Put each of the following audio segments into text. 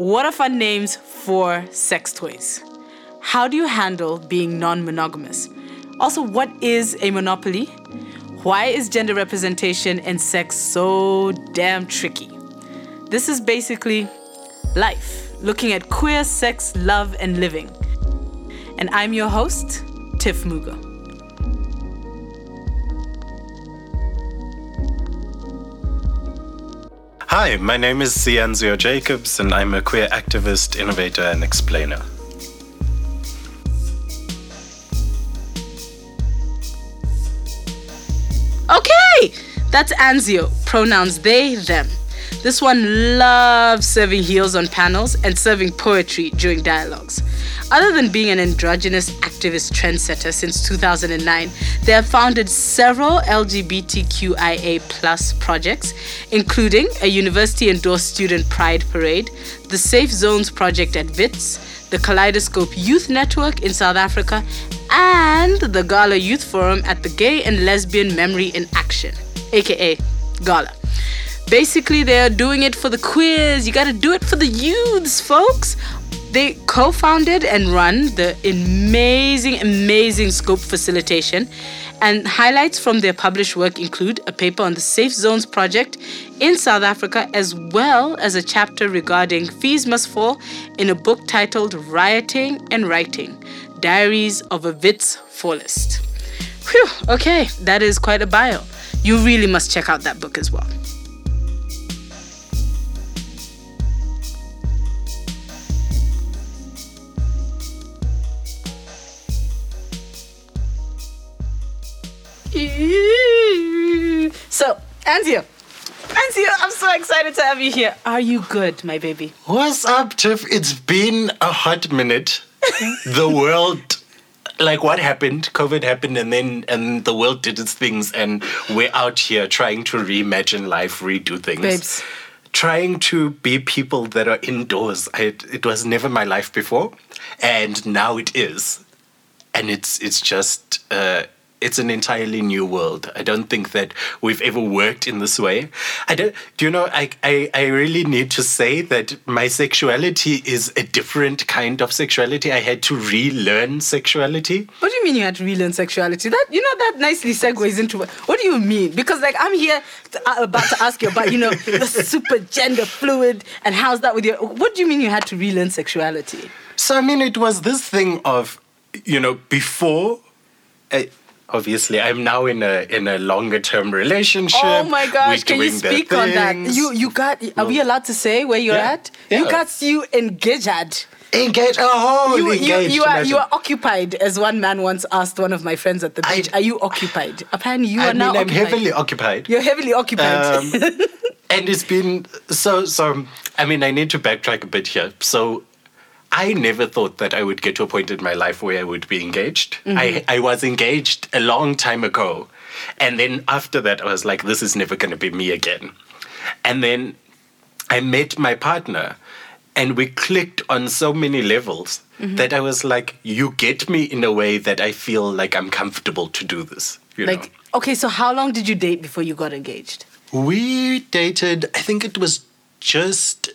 What are fun names for sex toys? How do you handle being non monogamous? Also, what is a monopoly? Why is gender representation in sex so damn tricky? This is basically life, looking at queer sex, love, and living. And I'm your host, Tiff Muga. Hi, my name is Anzio Jacobs, and I'm a queer activist, innovator, and explainer. Okay, that's Anzio, pronouns they, them. This one loves serving heels on panels and serving poetry during dialogues. Other than being an androgynous activist trendsetter since 2009, they have founded several LGBTQIA plus projects, including a university-endorsed student pride parade, the Safe Zones project at WITS, the Kaleidoscope Youth Network in South Africa, and the Gala Youth Forum at the Gay and Lesbian Memory in Action, aka Gala. Basically, they are doing it for the queers. You gotta do it for the youths, folks. They co founded and run the amazing, amazing scope facilitation. And highlights from their published work include a paper on the Safe Zones project in South Africa, as well as a chapter regarding Fees Must Fall in a book titled Rioting and Writing Diaries of a Wits Fallist. Whew, okay, that is quite a bio. You really must check out that book as well. So, Anzio. Anzio, I'm so excited to have you here. Are you good, my baby? What's up, Tiff? It's been a hot minute. the world, like, what happened? COVID happened, and then and the world did its things, and we're out here trying to reimagine life, redo things. Babes. Trying to be people that are indoors. I, it was never my life before, and now it is, and it's it's just. Uh, it's an entirely new world. I don't think that we've ever worked in this way. I don't. Do you know? I, I I really need to say that my sexuality is a different kind of sexuality. I had to relearn sexuality. What do you mean you had to relearn sexuality? That you know that nicely segues into what, what do you mean? Because like I'm here to, uh, about to ask you about you know the super gender fluid and how's that with you? What do you mean you had to relearn sexuality? So I mean, it was this thing of, you know, before. I, obviously I'm now in a in a longer term relationship. Oh my gosh! Can you speak on that? You you got? Are we allowed to say where you're Yeah. at? You got you engaged. engaged? Oh, You, you, engaged. you are you are occupied, as one man once asked one of my friends at the I- beach. are you occupied? Apparently, you I are mean, now I'm occupied. heavily occupied. You're heavily occupied. Um, and it's been so so i mean i need to backtrack a bit here so i never thought that i would get to a point in my life where i would be engaged. Mm-hmm. I, I was engaged a long time ago. And then after that i was like this is never going to be me again. And then i met my partner and we clicked on so many levels mm-hmm. that i was like you get me in a way that i feel like i'm comfortable to do this you know? like, okay, so how long did you date before you got engaged? We dated, I think it was just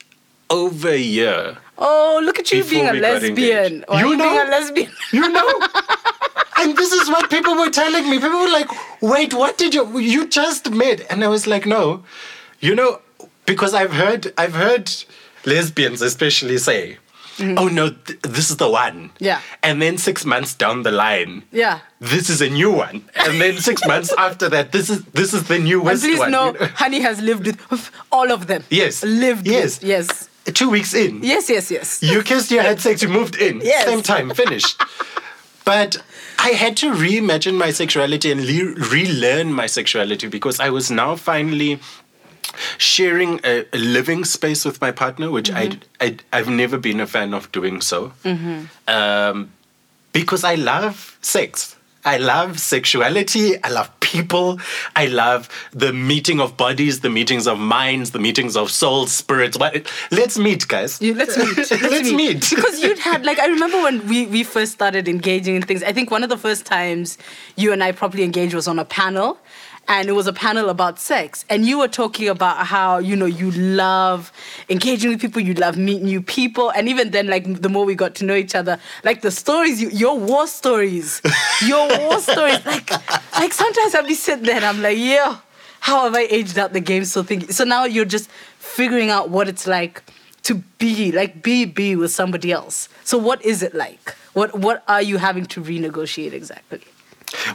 over a year. Oh, look at you being a we got lesbian. engaged. Or You you being know? a lesbian. You know? and this is what people were telling me. People were like, wait, what did you, you just met? And I was like, no. You know, because I've heard, I've heard lesbians especially say, oh no, th- this is the one. Mm-hmm. Yeah. And then six months down the line, Yeah. this is a new one. And then six months after that, this is this is the And newest please one. know, you know? Honey has lived with all of them. Yes. Lived Yes. with. Yes. Two weeks in. Yes, yes, yes. You kissed, you had sex, you moved in. Yes. Same time, finished. but I had to reimagine my sexuality and le- relearn my sexuality because I was now finally sharing a, a living space with my partner, which I, I, I've never been a fan of doing so. Um, because I love sex. I love sexuality. I love people. I love the meeting of bodies, the meetings of minds, the meetings of souls, spirits. What? Let's meet, guys. You, let's meet. Let's, Let's meet. Because you'd had like I remember when we we first started engaging in things. I think one of the first times you and I properly engaged was on a panel, and it was a panel about sex. And you were talking about how, you know, you love engaging with people, you love meeting new people. And even then, like, the more we got to know each other, like the stories, you, your war stories, your war stories, like, like sometimes I'll be sitting there and I'm like, yeah, how have I aged out the game? So thinking, so now you're just figuring out what it's like to be, like, be, be with somebody else. So what is it like? What, what are you having to renegotiate exactly?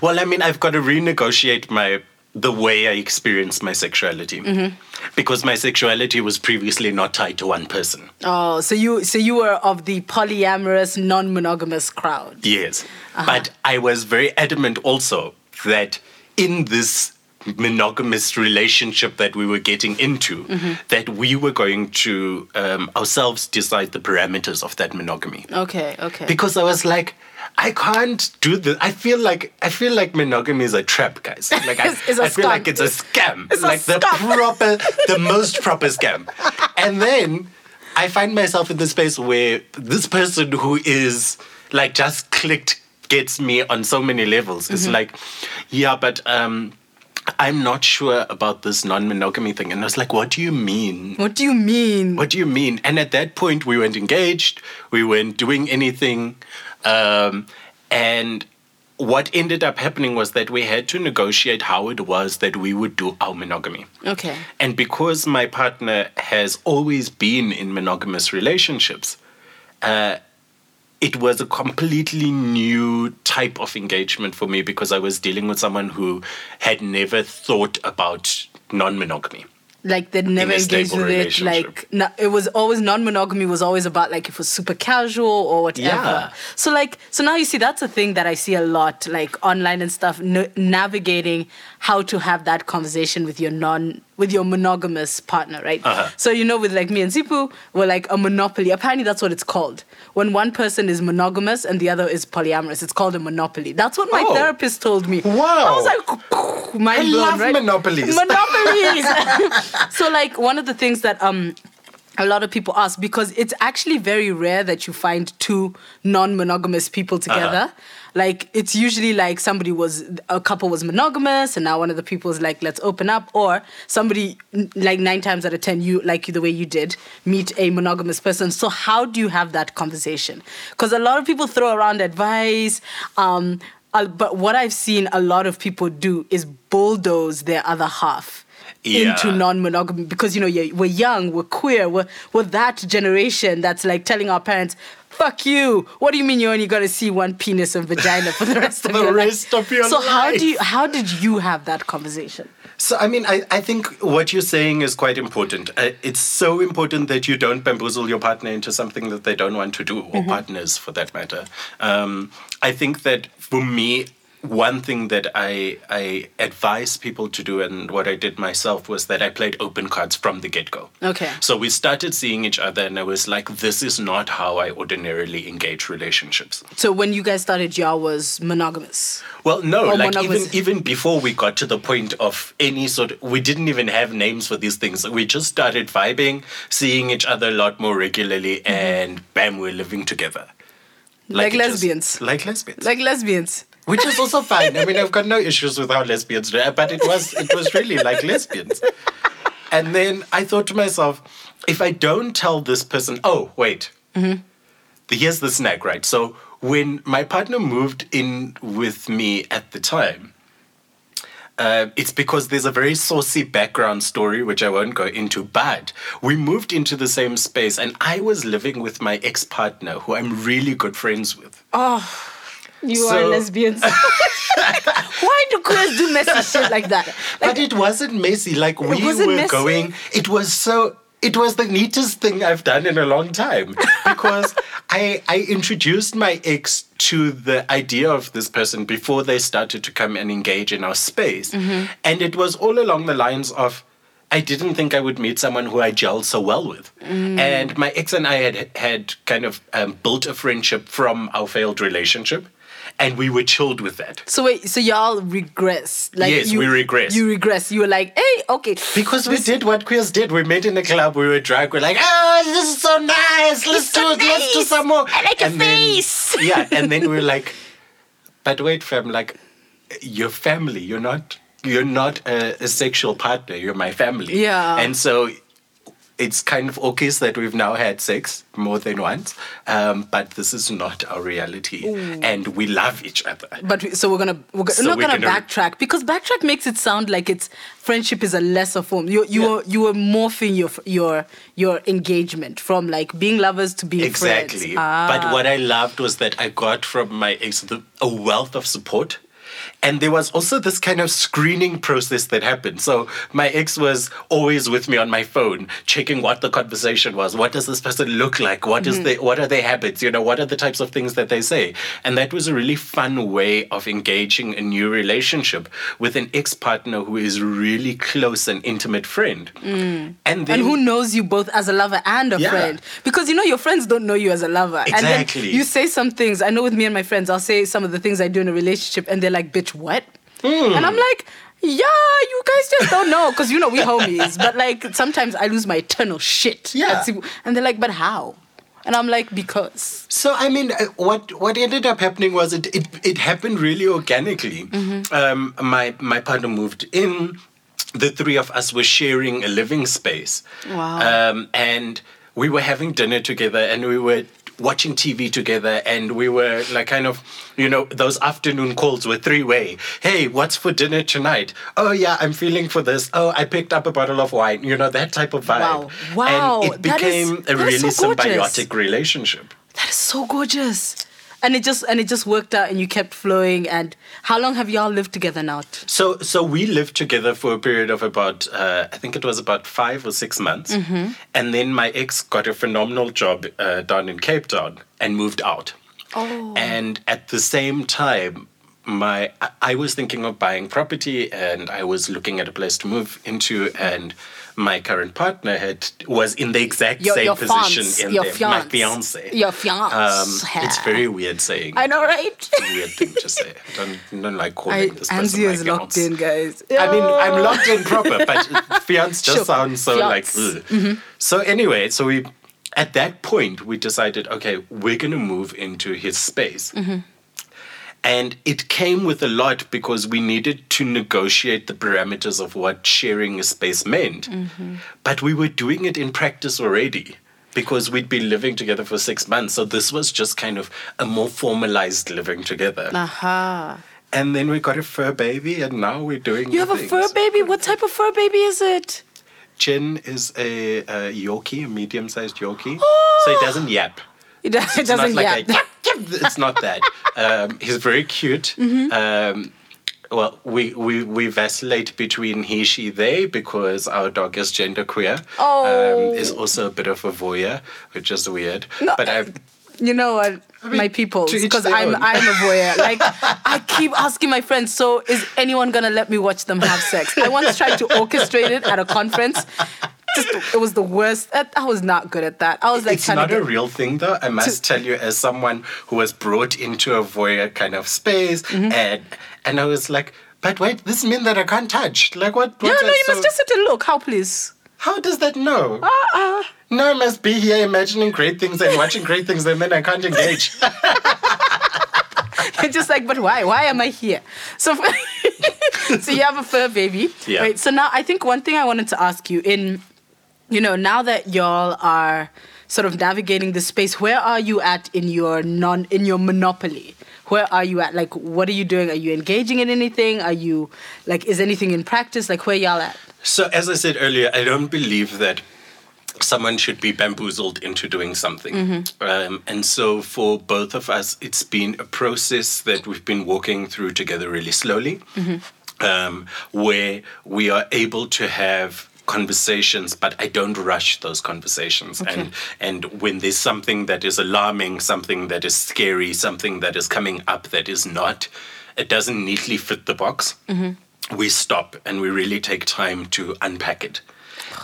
Well, I mean, I've got to renegotiate my the way I experienced my sexuality Mm-hmm. because my sexuality was previously not tied to one person. Oh, so you so you were of the polyamorous, non-monogamous crowd. Yes, Uh-huh. but I was very adamant also that in this monogamous relationship that we were getting into, Mm-hmm. that we were going to um, ourselves decide the parameters of that monogamy. Okay, okay. because I was like, I can't do this. I feel like I feel like monogamy is a trap, guys. Like I, It's- it's a I feel scam. like it's a scam. It's a like the scam. proper, the most proper scam. And then I find myself in the space where this person who is like just clicked gets me on so many levels. It's Mm-hmm. like, yeah, but um. I'm not sure about this non-monogamy thing, and I was like, "What do you mean? what do you mean? What do you mean? And at that point, we weren't engaged, we weren't doing anything. Um, and what ended up happening was that we had to negotiate how it was that we would do our monogamy. Okay. And because my partner has always been in monogamous relationships, uh, it was a completely new type of engagement for me because I was dealing with someone who had never thought about non monogamy. Like they never engaged with it. Like no, it was always non-monogamy was always about like if it was super casual or whatever. Yeah. So like so now you see that's a thing that I see a lot like online and stuff n- navigating how to have that conversation with your non with your monogamous partner, right? Uh-huh. So you know with like me and Zipu, we're like a monopoly. Apparently that's what it's called. When one person is monogamous and the other is polyamorous, it's called a monopoly. That's what my Oh. therapist told me. Wow. I was like mind I blown, love right? monopolies. Monopolies. so like one of the things that um a lot of people ask because it's actually very rare that you find two non-monogamous people together. Like it's usually like somebody was a couple was monogamous and now one of the people is like let's open up or somebody like 9 times out of 10 you like you the way you did meet a monogamous person. So how do you have that conversation? Cuz a lot of people throw around advice um uh, but what I've seen a lot of people do is bulldoze their other half into non-monogamy because you know you're, we're young, we're queer, we're, we're that generation that's like telling our parents, "Fuck you! What do you mean you're only gonna see one penis and vagina for the rest of the your rest life?" of your so how do you how did you have that conversation? So, I mean, I, I think what you're saying is quite important. Uh, it's so important that you don't bamboozle your partner into something that they don't want to do, or partners for that matter. Um, I think that for me, one thing that I, I advise people to do, and what I did myself, was that I played open cards from the get go. Okay. So we started seeing each other, and I was like, this is not how I ordinarily engage relationships. So when you guys started, y'all was monogamous. Well, no, Or like monogamous. even even before we got to the point of any sort, of, we didn't even have names for these things. We just started vibing, seeing each other a lot more regularly, Mm-hmm. and bam, we're living together. Like just- lesbians. like lesbians. Like lesbians. Which is also fine. I mean, I've got no issues with how lesbians do, but it was it was really like lesbians. And then I thought to myself, if I don't tell this person, oh wait, here's the snag, right? So when my partner moved in with me at the time. Uh, it's because there's a very saucy background story, which I won't go into. But we moved into the same space, and I was living with my ex partner, who I'm really good friends with. You So- are lesbians. Why do queers do messy shit like that? Like, But it wasn't messy. Like we were messy? going. It was so. It was the neatest thing I've done in a long time because I I introduced my ex to the idea of this person before they started to come and engage in our space, Mm-hmm. and it was all along the lines of. I didn't think I would meet someone who I gelled so well with. Mm. And my ex and I had had kind of um, built a friendship from our failed relationship, and we were chilled with that. so wait, so y'all regress? Like Yes, you, we regress. You regress. You were like, hey, okay. Because we did what queers did. We met in a club, we were drunk, we're like, oh, this is so nice. Let's so do it, let's do some more. I like your then- face. yeah, and then we were like, but wait, fam, like, you're family, you're not you're not a, a sexual partner, you're my family. Yeah. And so it's kind of okay that we've now had sex more than once, um, but this is not our reality, and we love each other. But we- so we're gonna we're, go- So not we're gonna, gonna- backtrack because backtrack makes it sound like it's friendship is a lesser form. You you Yeah. were you were morphing your your your engagement from like being lovers to being Exactly. friends. Ah. But what I loved was that I got from my ex the, a wealth of support. And there was also this kind of screening process that happened. So my ex was always with me on my phone, checking what the conversation was. What does this person look like? What is mm-hmm. the what are their habits? You know, what are the types of things that they say? And that was a really fun way of engaging a new relationship with an ex-partner who is really close and intimate friend. Mm. And then and who knows you both as a lover and a Yeah. friend? Because you know your friends don't know you as a lover. And Exactly. then you say some things. I know with me and my friends, I'll say some of the things I do in a relationship, and they're like, "Bitch, what?" Hmm. And I'm like, "Yeah, you guys just don't know." Because you know we homies, but like sometimes I lose my eternal shit. Yeah. And they're like, "But how?" And I'm like, "Because." So I mean, uh, what what ended up happening was it it, it happened really organically. Um, my my partner moved in. The three of us were sharing a living space. Wow. Um, and we were having dinner together, and we were watching TV together, and we were like kind of, you know, those afternoon calls were three way. Hey, what's for dinner tonight? Oh yeah, I'm feeling for this. Oh, I picked up a bottle of wine. You know that type of vibe. Wow. Wow, And it that is- became a really so symbiotic relationship. That is so gorgeous. And it just and it just worked out and you kept flowing and how long have y'all lived together now? So, so we lived together for a period of about, uh, I think it was about five or six months, and then my ex got a phenomenal job uh, down in Cape Town and moved out. Oh. And at the same time, my I- I was thinking of buying property, and I was looking at a place to move into, and my current partner had was in the exact Your- same your position fiance, in your there. My fiance. fiance. Your fiance. Um, it's very weird saying. I know, right? It's a weird thing to say. I don't, don't like calling I, this person Anzio my is locked in, guys. I mean, I'm locked in proper, but fiance just Sure. sounds so Fiance. like. Ugh. So anyway, so we, at that point, we decided, okay, we're gonna move into his space. And it came with a lot because we needed to negotiate the parameters of what sharing a space meant. Mm-hmm. But we were doing it in practice already because we'd been living together for six months. So this was just kind of a more formalized living together. Aha. And then we got a fur baby, and now we're doing. You have a fur baby? What type of fur baby is it? Jen is a, a Yorkie, a medium-sized Yorkie, Oh! so he doesn't yap. It, does, it It's not doesn't like yap. a. It's not that. Um, he's very cute. Mm-hmm. Um, well, we, we, we vacillate between he, she, they because our dog is genderqueer. Oh. Um, is also a bit of a voyeur, which is weird. No, but I've You know what? mean, my people, because I'm own. I'm a voyeur. Like I keep asking my friends, so is anyone gonna let me watch them have sex? I once tried to orchestrate it at a conference. Just it was the worst. I I was not good at that. I was like it's trying not to a real thing though i must tell you as someone who was brought into a voyeur kind of space Mm-hmm. and and i was like but wait this means that i can't touch like what Yeah, no, that you must just sit and look. How please? how does that know Uh-uh. no i must be here imagining great things and watching great things and then i can't engage You're just like, but why? Why am I here? So, so you have a fur baby, Yeah. right? So now I think one thing I wanted to ask you in, you know, now that y'all are sort of navigating the space, where are you at in your non in your monopoly? Where are you at? Like, what are you doing? Are you engaging in anything? Are you like, is anything in practice? Like, where y'all at? so as i said earlier i don't believe that someone should be bamboozled into doing something. Um, and so for both of us, it's been a process that we've been walking through together really slowly, um, where we are able to have conversations but i don't rush those conversations Okay. and and when there's something that is alarming something that is scary something that is coming up that is not it doesn't neatly fit the box we stop and we really take time to unpack it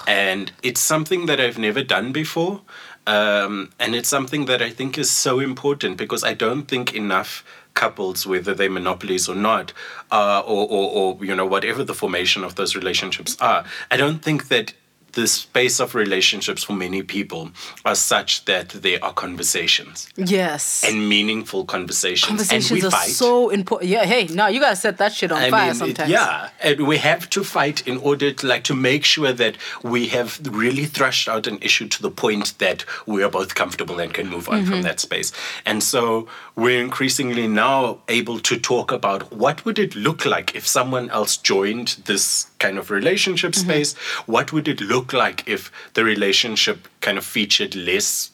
and it's something that I've never done before. Um, and it's something that I think is so important because I don't think enough couples, whether they're monopolies or not, uh, or, or, or, you know, whatever the formation of those relationships are, I don't think that the space of relationships for many people are such that there are conversations Yes. and meaningful conversations. Conversations and we are fight. so important. Yeah, hey, now you gotta set that shit on I fire mean, it- sometimes. yeah, and we have to fight in order to like to make sure that we have really thrashed out an issue to the point that we are both comfortable and can move on Mm-hmm. from that space. And so we're increasingly now able to talk about what would it look like if someone else joined this kind of relationship Mm-hmm. space? What would it look like if the relationship kind of featured less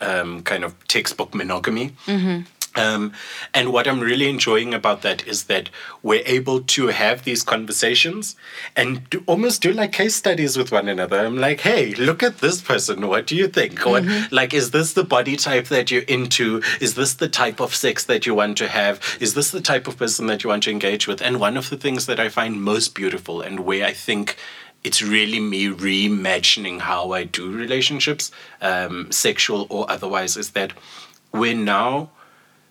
um, kind of textbook monogamy. Um, and what I'm really enjoying about that is that we're able to have these conversations and do, almost do like case studies with one another. I'm like, hey, look at this person. What do you think? What, like, is this the body type that you're into? Is this the type of sex that you want to have? Is this the type of person that you want to engage with? And one of the things that I find most beautiful and where I think it's really me reimagining how I do relationships, um, sexual or otherwise, is that we're now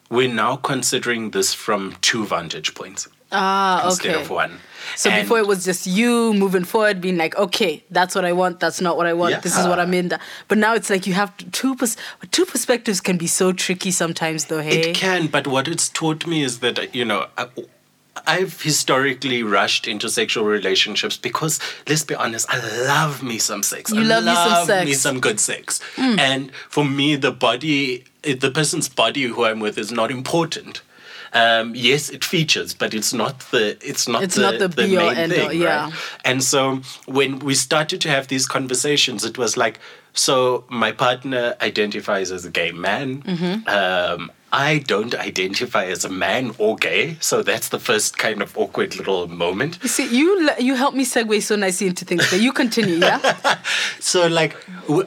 we're now considering this from two vantage points Ah, instead okay. of one. So And- before it was just you moving forward, being like, okay, that's what I want. That's not what I want. This is what I'm in. But now it's like you have two pers- two perspectives can be so tricky sometimes, though. Hey, It can, but what it's taught me is that, you know, I, I've historically rushed into sexual relationships because, let's be honest, I love me some sex. You I love you some sex. Me some good sex. And for me, the body, the person's body who I'm with is not important. Um, yes, it features, but it's not the it's not It's the, not the all main thing, yeah. right? And so when we started to have these conversations, it was like, so my partner identifies as a gay man. Mm-hmm. Um, I don't identify as a man or gay, so that's the first kind of awkward little moment. you see, you you help me segue so nicely into things. But you continue, yeah. So, like,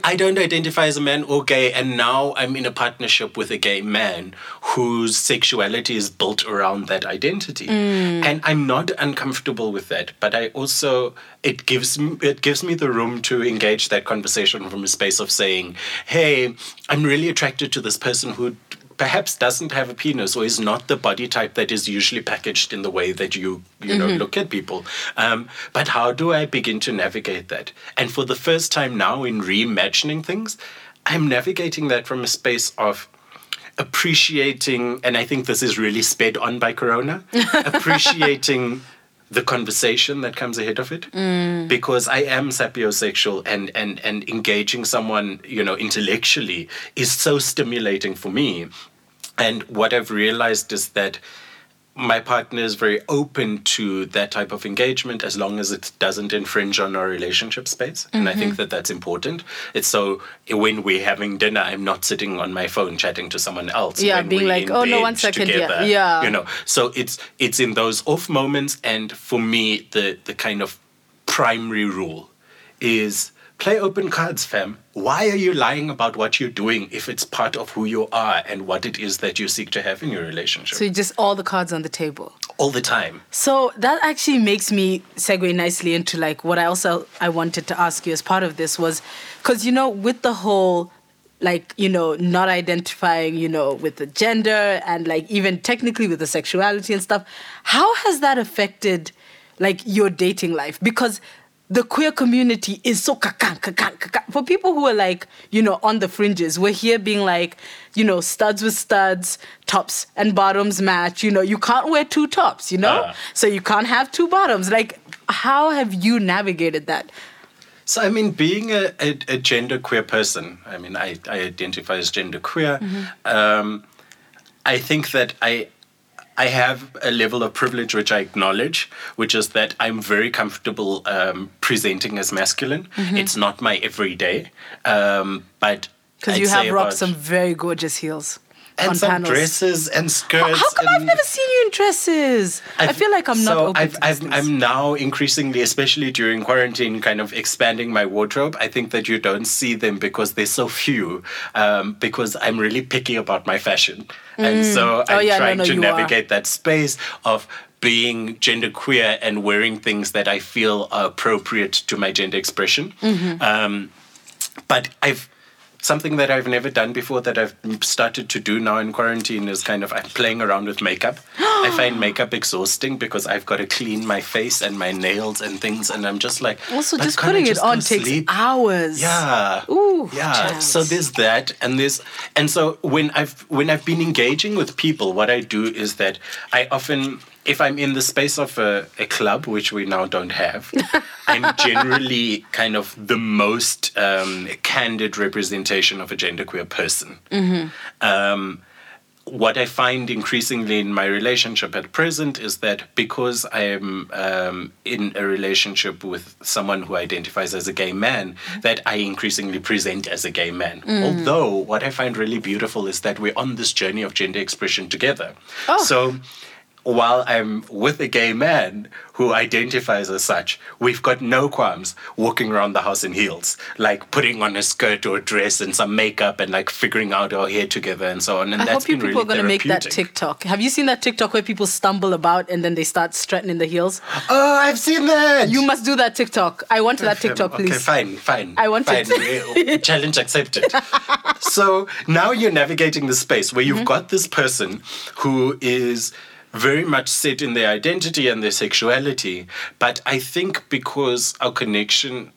I don't identify as a man or gay, and now I'm in a partnership with a gay man whose sexuality is built around that identity, mm. and I'm not uncomfortable with that. But I also it gives me it gives me the room to engage that conversation from a space of saying, "Hey, I'm really attracted to this person who." Perhaps doesn't have a penis or is not the body type that is usually packaged in the way that you you know look at people. Um, but how do I begin to navigate that? And for the first time now in reimagining things, I'm navigating that from a space of appreciating, and I think this is really sped on by Corona, appreciating the conversation that comes ahead of it. Mm. Because I am sapiosexual and, and, and engaging someone, you know, intellectually is so stimulating for me. And what I've realized is that my partner is very open to that type of engagement as long as it doesn't infringe on our relationship space. And I Mm-hmm. think that that's important. It's so when we're having dinner, I'm not sitting on my phone chatting to someone else. Yeah, when being like, "Oh, no, one second, yeah, yeah. You know, so it's it's in those off moments. And for me, the the kind of primary rule is play open cards, fam. Why are you lying about what you're doing if it's part of who you are and what it is that you seek to have in your relationship? So you just all the cards on the table. All the time. So that actually makes me segue nicely into like what I also I wanted to ask you as part of this was because you know with the whole like you know not identifying you know with the gender and like even technically with the sexuality and stuff how has that affected like your dating life because the queer community is so kakan, kakan, kakan. For people who are like, you know, on the fringes, we're here being like, you know, studs with studs, tops and bottoms match. You know, you can't wear two tops, you know? Ah. So you can't have two bottoms. Like, how have you navigated that? So, I mean, being a, a, a gender queer person, I mean, I, I identify as gender queer. Um, I think that I, I have a level of privilege which I acknowledge, which is that I'm very comfortable um, presenting as masculine. It's not my everyday, um, but Because you have rocked some very gorgeous heels and on some panels. dresses and skirts. How come I've never seen you in dresses? i I've- feel like I'm not so open I've, these I'm now increasingly, especially during quarantine, kind of expanding my wardrobe. I think that you don't see them because they're so few. Um, because I'm really picky about my fashion, and so Oh, I'm yeah, trying no, to you are. navigate that space of being genderqueer and wearing things that I feel are appropriate to my gender expression. Mm-hmm. Um, but I've something that I've never done before that I've started to do now in quarantine is kind of I'm playing around with makeup I find makeup exhausting because I've got to clean my face and my nails and things, and I'm just like. Also, just putting it just go on takes sleep?" hours. Yeah. Ooh, Yeah. child. So there's that, and there's, and so when I've when I've been engaging with people, what I do is that I often, if I'm in the space of a, a club, which we now don't have, I'm generally kind of the most um, candid representation of a genderqueer person. Um, what I find increasingly in my relationship at present is that because I am um, in a relationship with someone who identifies as a gay man, that I increasingly present as a gay man. Although, what I find really beautiful is that we're on this journey of gender expression together. So, while I'm with a gay man who identifies as such, we've got no qualms walking around the house in heels, like putting on a skirt or a dress and some makeup and like figuring out our hair together and so on. And I that's hope you been people really are going to make that. TikTok. Have you seen that TikTok where people stumble about and then they start strutting in the heels? Oh, I've seen that. You must do that TikTok. I want that TikTok, please. Okay, fine, fine. I want fine. it. Challenge accepted. so now you're navigating the space where you've Mm-hmm. got this person who is very much set in their identity and their sexuality. But I think because our connection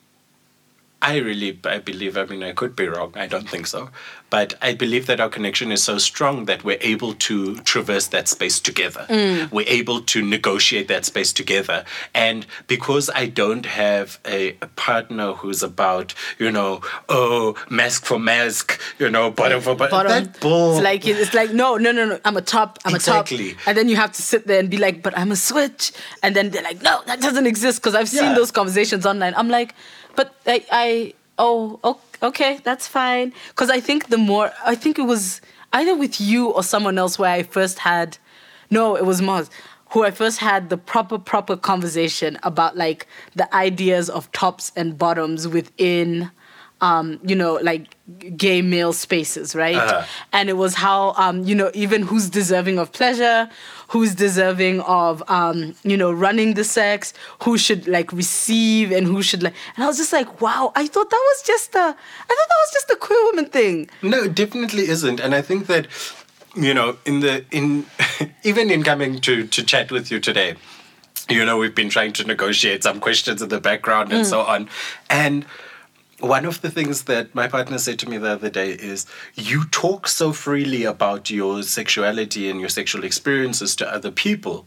I really I believe I mean I could be wrong I don't think so but I believe that our connection is so strong that we're able to traverse that space together mm. we're able to negotiate that space together and because I don't have a, a partner who's about you know oh masc for masc you know bottom for bottom, Bottom. that bull It's like it's like no no no no I'm a top I'm a Exactly. top and then you have to sit there and be like but I'm a switch and then they're like no that doesn't exist because I've seen Yeah. those conversations online I'm like but I, I oh okay that's fine. Because I think the more I think it was either with you or someone else where I first had no it was Mars who I first had the proper proper conversation about like the ideas of tops and bottoms within um, you know, like gay male spaces, right? Uh-huh. And it was how, um, you know, even who's deserving of pleasure, who's deserving of, um, you know, running the sex, who should like receive and who should like. And I was just like, wow, I thought that was just a, I thought that was just a queer woman thing. No, it definitely isn't. And I think that, you know, in the in even in coming to to chat with you today, you know, we've been trying to negotiate some questions in the background and so on. And one of the things that my partner said to me the other day is you talk so freely about your sexuality and your sexual experiences to other people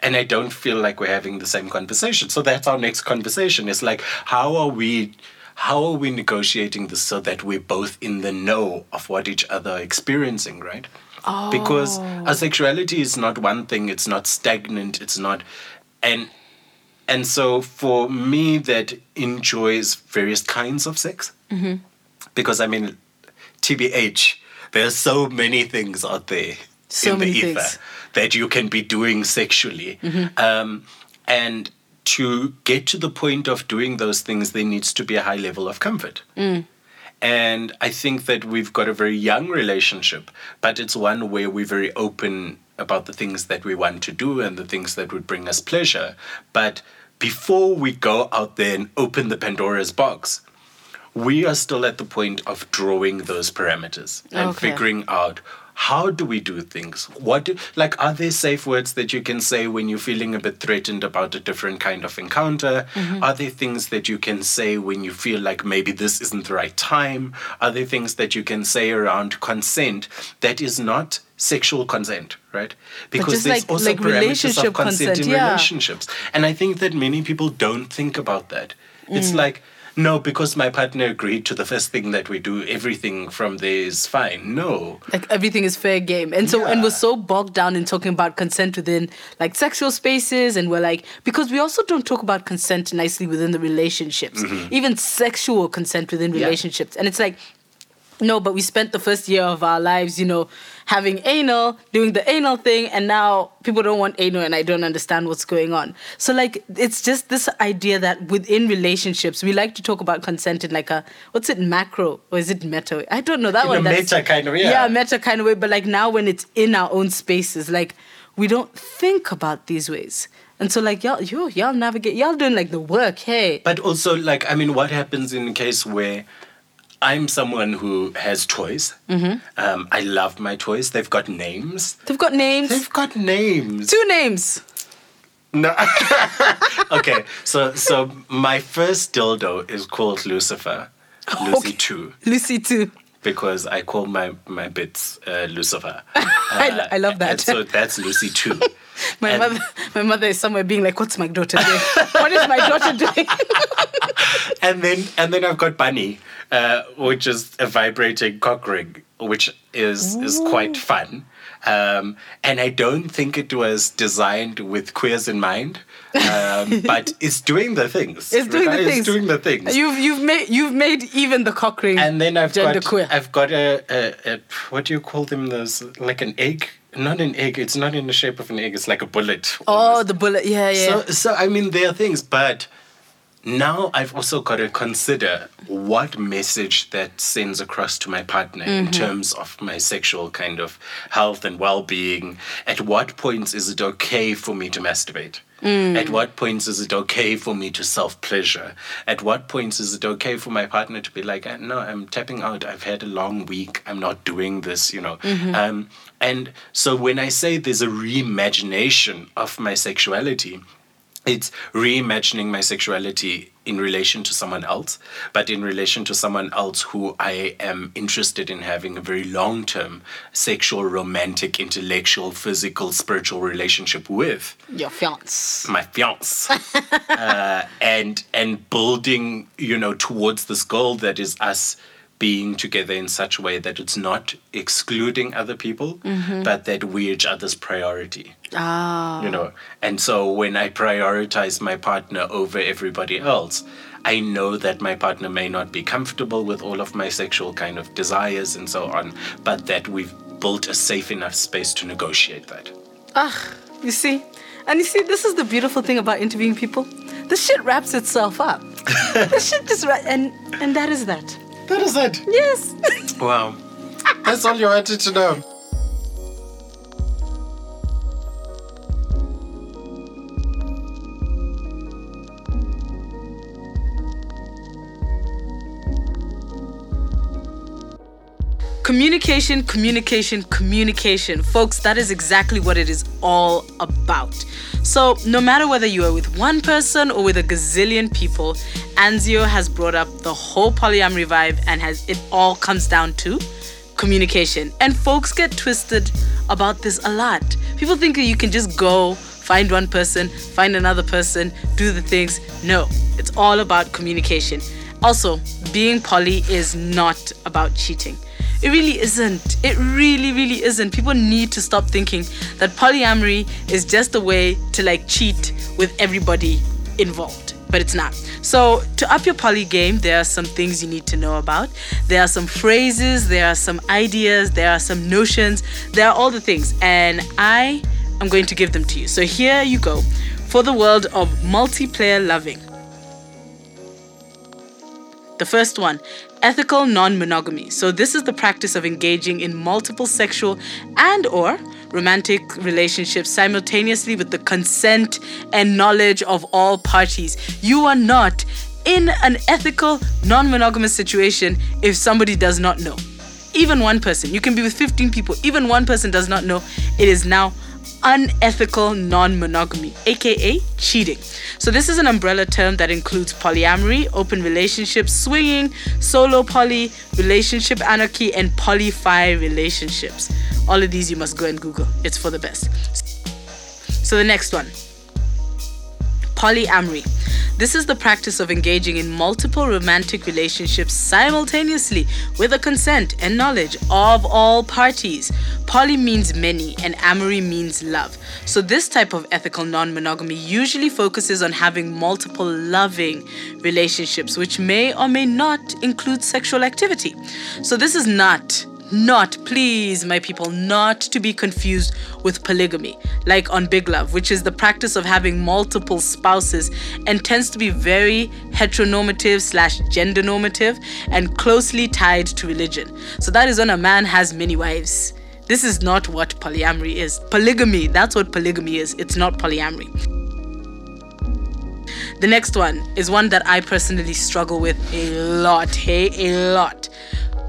and i don't feel like we're having the same conversation. So that's our next conversation. It's like how are we how are we negotiating this so that we're both in the know of what each other are experiencing right? Because oh. our sexuality is not one thing. It's not stagnant. It's not and and so for me that enjoys various kinds of sex mm-hmm. because i mean tbh there are so many things out there So in the ether things. that you can be doing sexually. Mm-hmm. Um, and to get to the point of doing those things there needs to be a high level of comfort. Mm. And I think that we've got a very young relationship, but it's one where we're very open about the things that we want to do and the things that would bring us pleasure. But before we go out there and open the Pandora's box, we are still at the point of drawing those parameters and Okay. figuring out how do we do things? What do, like are there safe words that you can say when you're feeling a bit threatened about a different kind of encounter? Mm-hmm. Are there things that you can say when you feel like maybe this isn't the right time? Are there things that you can say around consent that is not sexual consent right because there's like- also like parameters relationship of consent, consent, in yeah. relationships and i think that many people don't think about that Mm. it's like no, because my partner agreed to the first thing that we do, everything from there is fine. No. Like everything is fair game. And so, and we're so bogged down in talking about consent within like sexual spaces. And we're like, because we also don't talk about consent nicely within the relationships, even sexual consent within Mm-hmm. Yeah. relationships. And it's like, no, but we spent the first year of our lives, you know, having anal, doing the anal thing, and now people don't want anal, and I don't understand what's going on. So, like, it's just this idea that within relationships, we like to talk about consent in like a what's it, macro or is it meta? I don't know that In one. a that's- meta kind of- way, yeah. Yeah, meta kind of way. But like now, when it's in our own spaces, like we don't think about these ways. And so, like y'all, yo, y'all navigate, y'all doing like the work. Hey, But also, like, I mean, what happens in a case where I'm someone who has toys. Mm-hmm. Um, I love my toys. They've got names. They've got names. They've got names. Two names. No. okay, so so my first dildo is called Lucifer, Lucy Okay. Two, Lucy too. Because I call my my bits uh, Lucifer. I, I love And that. so that's Lucy too. my and- mother, my mother is somewhere being like, "What's my daughter doing? what is my daughter doing?" and then and then I've got Bunny, uh, which is a vibrating cock ring, which is is quite fun. Um, and I don't think it was designed with queers in mind, um, but it's doing the things. It's doing the things. It's doing the things. You've you've made you've made even the cock ring. and then I've got queer. I've got a, a, a what do you call them? Those like an egg. Not an egg. It's not in the shape of an egg. It's like a bullet. oh, the bullet. Yeah, yeah. So, so I mean, there are things, but now I've also got to consider what message that sends across to my partner in terms of my sexual kind of health and well-being. At what points is it okay for me to masturbate? At what points is it okay for me to self pleasure? At what points is it okay for my partner to be like, "Uh, no, I'm tapping out. I've had a long week. I'm not doing this, you know. Um, and so when I say there's a reimagination of my sexuality, it's reimagining my sexuality in relation to someone else, but in relation to someone else who I am interested in having a very long term sexual, romantic, intellectual, physical, spiritual relationship with Your fiance. my fiance uh, and and building you know towards this goal that is us being together in such a way that it's not excluding other people but that we're each other's priority Ah. you know and so when i prioritize my partner over everybody else i know that my partner may not be comfortable with all of my sexual kind of desires and so on but that we've built a safe enough space to negotiate that Ah, you see? And you see, this is the beautiful thing about interviewing people. This shit wraps itself up. this shit just ra- and and that is that. That is it. Yes. wow. That's all you wanted to know Communication, communication, communication. Folks, that is exactly what it is all about. So, no matter whether you are with one person or with a gazillion people, Anzio has brought up the whole polyamory vibe and has it all comes down to communication. And folks get twisted about this a lot. People think that you can just go find one person, find another person, do the things. No, it's all about communication. Also, being poly is not about cheating. It really isn't. It really, really isn't. People need to stop thinking that polyamory is just a way to like cheat with everybody involved. But it's not. So, to up your poly game, there are some things you need to know about. There are some phrases, there are some ideas, there are some notions, there are all the things. And I am going to give them to you. So, here you go for the world of multiplayer loving. The first one, ethical non-monogamy. So this is the practice of engaging in multiple sexual and or romantic relationships simultaneously with the consent and knowledge of all parties. You are not in an ethical non-monogamous situation if somebody does not know. Even one person. You can be with 15 people. Even one person does not know. It is now unethical non monogamy, aka cheating. So, this is an umbrella term that includes polyamory, open relationships, swinging, solo poly, relationship anarchy, and polyfi relationships. All of these you must go and Google, it's for the best. So, the next one polyamory. This is the practice of engaging in multiple romantic relationships simultaneously with the consent and knowledge of all parties. Poly means many and amory means love. So, this type of ethical non monogamy usually focuses on having multiple loving relationships, which may or may not include sexual activity. So, this is not not, please, my people, not to be confused with polygamy, like on Big Love, which is the practice of having multiple spouses and tends to be very heteronormative slash gender normative and closely tied to religion. So that is when a man has many wives. This is not what polyamory is. Polygamy, that's what polygamy is. It's not polyamory. The next one is one that I personally struggle with a lot. Hey, a lot.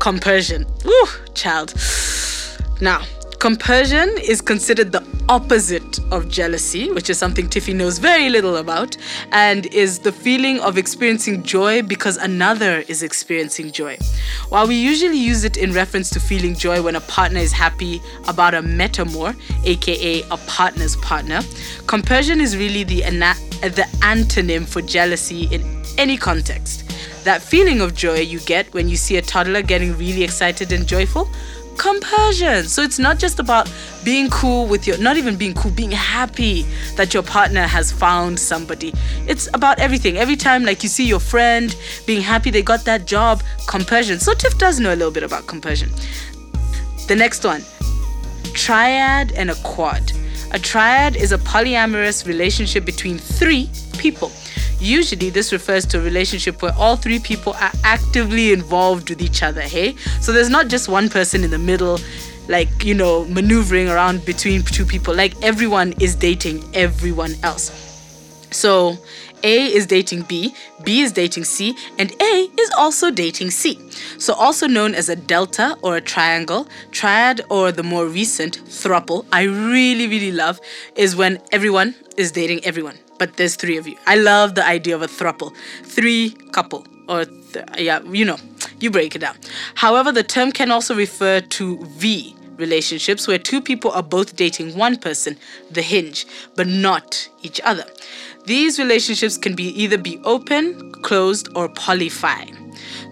Compersion. Woo, child. Now, compersion is considered the opposite of jealousy, which is something Tiffy knows very little about, and is the feeling of experiencing joy because another is experiencing joy. While we usually use it in reference to feeling joy when a partner is happy about a metamour, aka a partner's partner, compersion is really the, ana- the antonym for jealousy in any context. That feeling of joy you get when you see a toddler getting really excited and joyful compersion. So it's not just about being cool with your, not even being cool, being happy that your partner has found somebody. It's about everything. Every time, like you see your friend being happy they got that job, compersion. So Tiff does know a little bit about compersion. The next one triad and a quad. A triad is a polyamorous relationship between three people. Usually, this refers to a relationship where all three people are actively involved with each other, hey? So there's not just one person in the middle, like, you know, maneuvering around between two people. Like, everyone is dating everyone else. So, A is dating B, B is dating C, and A is also dating C. So, also known as a delta or a triangle, triad, or the more recent thruple, I really, really love is when everyone is dating everyone but there's three of you. I love the idea of a thruple, three couple, or th- yeah, you know, you break it down. However, the term can also refer to V relationships where two people are both dating one person, the hinge, but not each other. These relationships can be either be open, closed, or polyfi.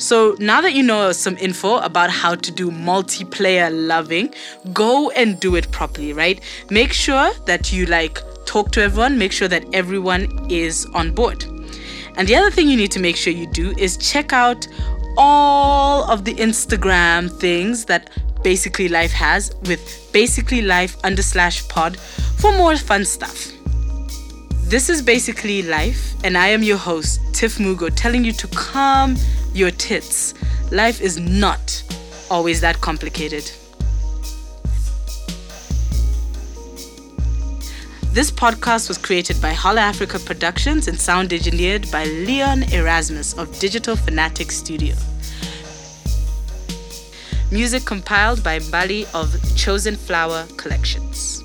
So now that you know some info about how to do multiplayer loving, go and do it properly, right? Make sure that you like talk to everyone, make sure that everyone is on board. And the other thing you need to make sure you do is check out all of the Instagram things that Basically Life has with Basically Life under slash pod for more fun stuff. This is Basically Life, and I am your host, Tiff Mugo, telling you to calm your tits. Life is not always that complicated. This podcast was created by Holla Africa Productions and sound engineered by Leon Erasmus of Digital Fanatic Studio. Music compiled by Bali of Chosen Flower Collections.